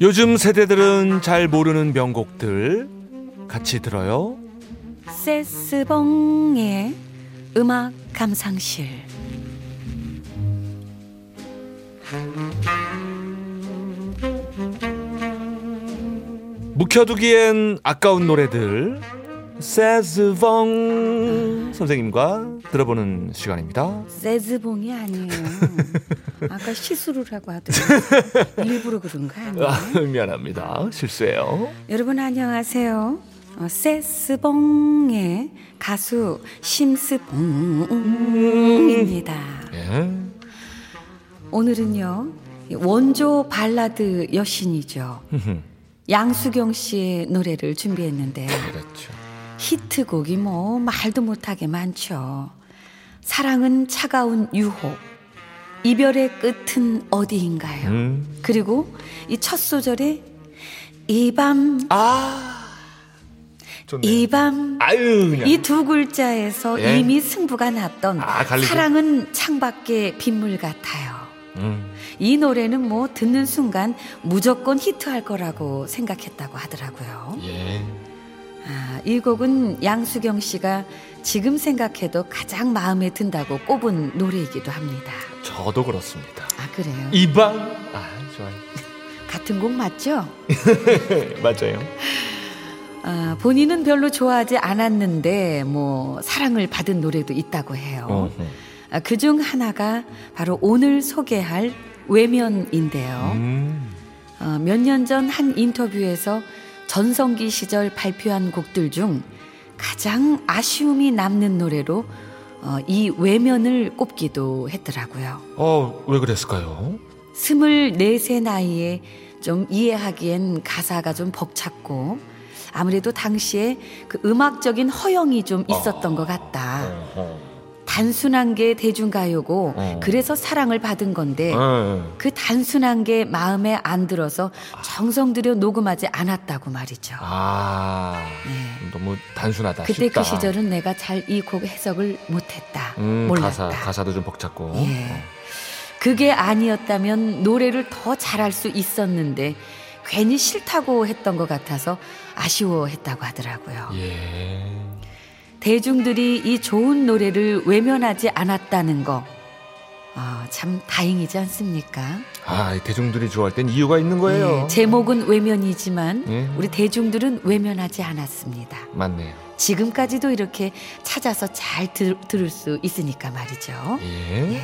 요즘 세대들은 잘 모르는 명곡들 같이 들어요. 세스봉의 음악 감상실 묵혀두기엔 아까운 노래들 세즈봉 선생님과 들어보는 시간입니다. 세즈봉이 아니에요 아까 시스루라고 하더라고요 일부러 그런 거 아니에요 아, 미안합니다. 실수예요. 여러분 안녕하세요. 어, 세스봉의 가수 심스봉입니다. 예. 오늘은요 원조 발라드 여신이죠 양수경 씨의 노래를 준비했는데요. 그렇죠. 히트곡이 뭐 말도 못하게 많죠. 사랑은 차가운 유혹, 이별의 끝은 어디인가요? 음. 그리고 이 첫 소절에 이밤 아. 이밤. 이 두 글자에서 예. 이미 승부가 났던 아. 사랑은 창밖의 빗물 같아요. 음. 이 노래는 뭐 듣는 순간 무조건 히트할 거라고 생각했다고 하더라고요. 예. 아, 이 곡은 양수경 씨가 지금 생각해도 가장 마음에 든다고 꼽은 노래이기도 합니다. 저도 그렇습니다. 아, 그래요? 이방. 아 좋아요. 같은 곡 맞죠? 맞아요. 아, 본인은 별로 좋아하지 않았는데 뭐 사랑을 받은 노래도 있다고 해요. 아, 그중 하나가 바로 오늘 소개할 외면인데요. 음. 어, 몇년 전 한 인터뷰에서 전성기 시절 발표한 곡들 중 가장 아쉬움이 남는 노래로 어, 이 외면을 꼽기도 했더라고요. 어, 왜 그랬을까요? 스물네세 나이에 좀 이해하기엔 가사가 좀 벅찼고 아무래도 당시에 그 음악적인 허영이 좀 있었던 것 같다. 어허. 단순한 게 대중가요고 어. 그래서 사랑을 받은 건데 어. 그 단순한 게 마음에 안 들어서 정성 들여 녹음하지 않았다고 말이죠. 아, 네. 너무 단순하다. 그때 쉽다. 그 시절은 내가 잘 이 곡 해석을 못했다. 음, 몰랐다. 가사 가사도 좀 벅찼고. 예. 그게 아니었다면 노래를 더 잘할 수 있었는데 괜히 싫다고 했던 것 같아서 아쉬워했다고 하더라고요. 예. 대중들이 이 좋은 노래를 외면하지 않았다는 거. 아, 참 다행이지 않습니까? 아, 대중들이 좋아할 땐 이유가 있는 거예요. 예, 제목은 외면이지만 예. 우리 대중들은 외면하지 않았습니다. 맞네요. 지금까지도 이렇게 찾아서 잘 들, 들을 수 있으니까 말이죠. 예. 예.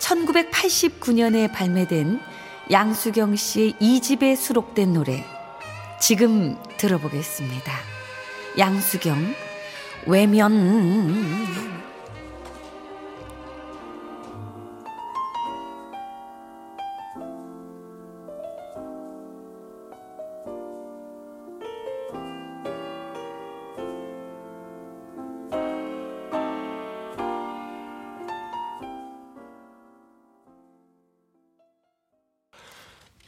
1989년에 발매된 양수경 씨의 이집에 수록된 노래 지금 들어보겠습니다. 양수경 외면.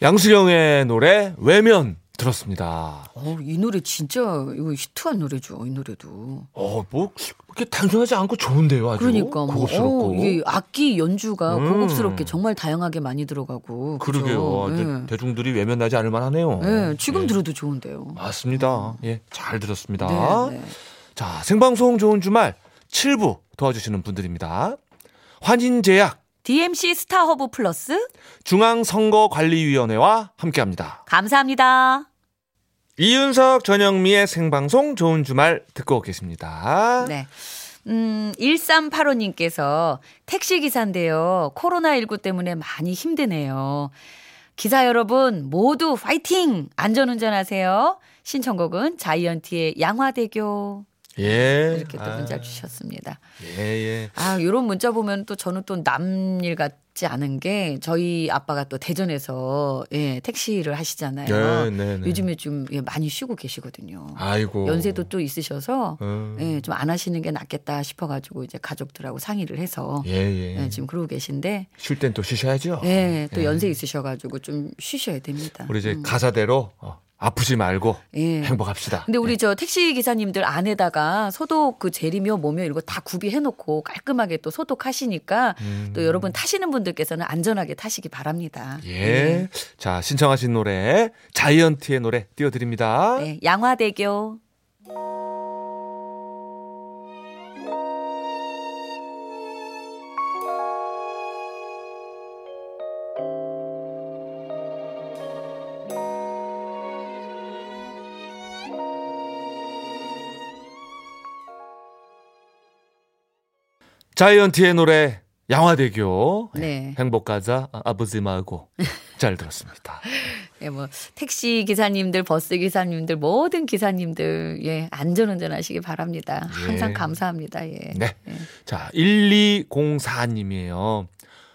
양수경의 노래 외면 들었습니다. 어, 이 노래 진짜 이거 히트한 노래죠. 이 노래도. 어, 뭐 그렇게 단순하지 않고 좋은데요, 아주. 그러니까 뭐 고급스럽고. 어, 이게 악기 연주가 음. 고급스럽게 정말 다양하게 많이 들어가고? 그러게요. 아, 예. 대- 대중들이 외면하지 않을 만하네요. 예, 지금 예. 들어도 좋은데요. 맞습니다. 예, 잘 들었습니다. 네, 네. 자, 생방송 좋은 주말 7부 도와주시는 분들입니다. 환인제약, DMC 스타허브 플러스 중앙선거관리위원회와 함께합니다. 감사합니다. 이윤석 전영미의 생방송 좋은 주말 듣고 계십니다. 네. 음, 1385님께서 택시기사인데요. 코로나19 때문에 많이 힘드네요. 기사 여러분 모두 파이팅! 안전운전하세요. 신청곡은 자이언티의 양화대교. 예. 이렇게 또 문자 주셨습니다. 예, 예. 아, 요런 문자 보면 또 저는 또 남일 같지 않은 게 저희 아빠가 또 대전에서 예, 택시를 하시잖아요. 네, 네, 네. 요즘에 좀 예, 많이 쉬고 계시거든요. 아이고. 연세도 또 있으셔서 음. 예, 좀 안 하시는 게 낫겠다 싶어 가지고 이제 가족들하고 상의를 해서 예, 예. 예, 지금 그러고 계신데 쉴 땐 또 쉬셔야죠. 예, 또 예. 연세 있으셔 가지고 좀 쉬셔야 됩니다. 우리 이제 음. 가사대로 어, 아프지 말고 예. 행복합시다. 근데 우리 저 택시 기사님들 안에다가 소독 그 젤이며 뭐며 이런 거 다 구비해 놓고 깔끔하게 또 소독하시니까 음. 또 여러분 타시는 분들께서는 안전하게 타시기 바랍니다. 예. 자, 신청하신 노래 자이언티의 노래 띄워 드립니다. 네, 양화대교. 자이언티의 노래 양화대교. 네. 행복가자 아, 아버지 말고 잘 들었습니다. 예, 뭐 택시 기사님들, 버스 기사님들, 모든 기사님들 예, 안전운전 하시기 바랍니다. 항상 예. 감사합니다. 예. 네. 자, 1204 님이에요.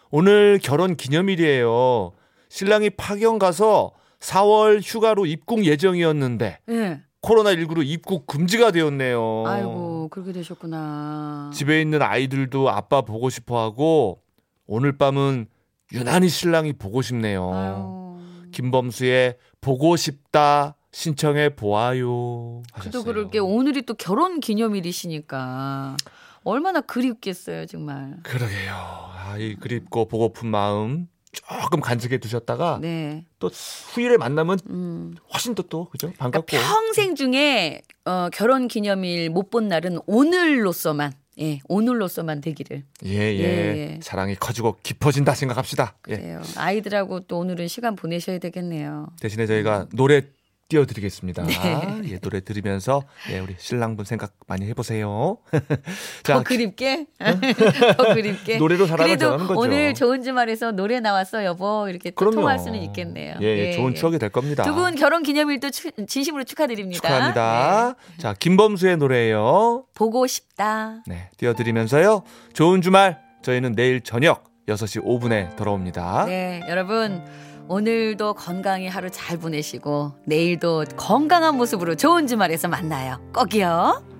오늘 결혼 기념일이에요. 신랑이 파견 가서 4월 휴가로 입국 예정이었는데 예. 코로나19로 입국 금지가 되었네요. 아이고, 그렇게 되셨구나. 집에 있는 아이들도 아빠 보고 싶어 하고 오늘 밤은 유난히 신랑이 보고 싶네요. 아유. 김범수의 보고 싶다 신청해 보아요. 하셨어요. 또 그렇게 오늘이 또 결혼 기념일이시니까 얼마나 그립겠어요, 정말. 그러게요. 아, 이 그립고 보고픈 마음 조금 간직해 두셨다가 네. 또 후일에 만나면 음. 훨씬 또또 그죠? 그러니까 반갑고. 평생 중에 어, 결혼 기념일 못 본 날은 오늘로서만 예, 오늘로서만 되기를. 예, 예. 예, 예. 사랑이 커지고 깊어진다 생각합시다. 예. 그래요. 아이들하고 또 오늘은 시간 보내셔야 되겠네요. 대신에 저희가 노래 띄워드리겠습니다. 네. 예, 노래 들으면서 예, 우리 신랑분 생각 많이 해보세요. 더 그립게, 더 그립게. 노래로 사랑을 전하는 거죠. 오늘 좋은 주말에서 노래 나왔어 여보 이렇게. 통할 수는 있겠네요. 예, 예, 좋은 추억이 될 겁니다. 두 분 결혼 기념일도 추- 진심으로 축하드립니다. 축하합니다. 네. 자, 김범수의 노래예요. 보고 싶다. 네, 띄워드리면서요. 좋은 주말 저희는 내일 저녁 6시 5분에 돌아옵니다. 네, 여러분 오늘도 건강히 하루 잘 보내시고 내일도 건강한 모습으로 좋은 주말에서 만나요. 꼭이요.